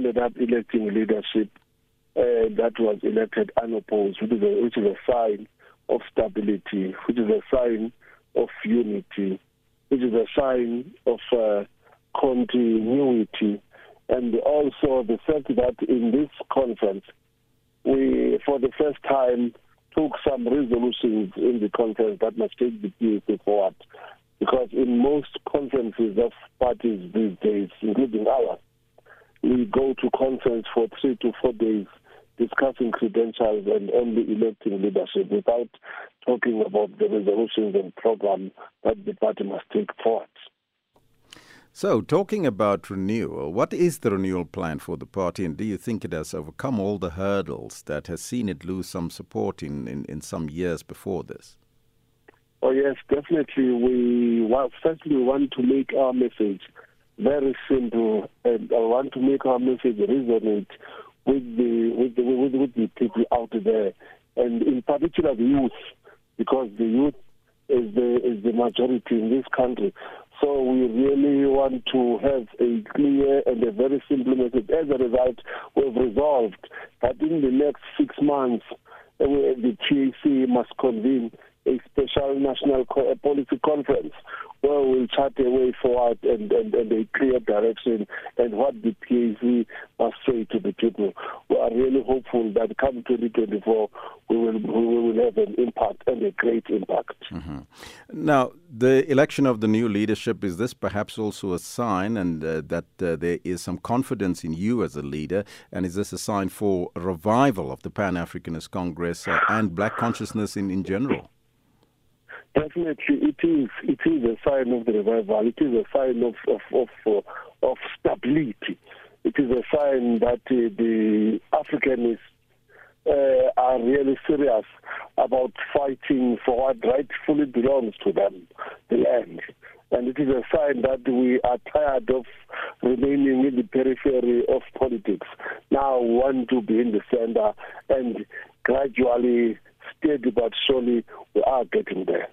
ended up electing leadership uh, that was elected unopposed, which is, a, which is a sign of stability, which is a sign of unity, which is a sign of uh, continuity, and also the fact that in this conference, we, for the first time, took some resolutions in the conference that must take the PAC forward. Because in most conferences of parties these days, including ours, we go to conference for three to four days discussing credentials and only electing leadership without talking about the resolutions and program that the party must take forward. So, talking about renewal, what is the renewal plan for the party, and do you think it has overcome all the hurdles that has seen it lose some support in, in, in some years before this? Oh, yes, definitely. We well, firstly we want to make our message very simple, and I want to make our message resonate with the with the with, with the people out there, and in particular the youth, because the youth is the is the majority in this country. So we really want to have a clear and a very simple message. As a result, we've resolved that in the next six months, uh, the PAC must convene a special national policy conference where we'll chart a way forward and, and, and a clear direction and what the PAC must say to the people. We are really hopeful that come 2024 we will, we will have an impact and a great impact. Mm-hmm. Now, the election of the new leadership, is this perhaps also a sign and uh, that uh, there is some confidence in you as a leader? And is this a sign for revival of the Pan Africanist Congress uh, and black consciousness in, in general? Definitely, it is. It is a sign of the revival. It is a sign of of of, uh, of stability. It is a sign that uh, the Africanists uh, are really serious about fighting for what rightfully belongs to them, the land. And it is a sign that we are tired of remaining in the periphery of politics. Now we want to be in the center and gradually, steady but surely, we are getting there.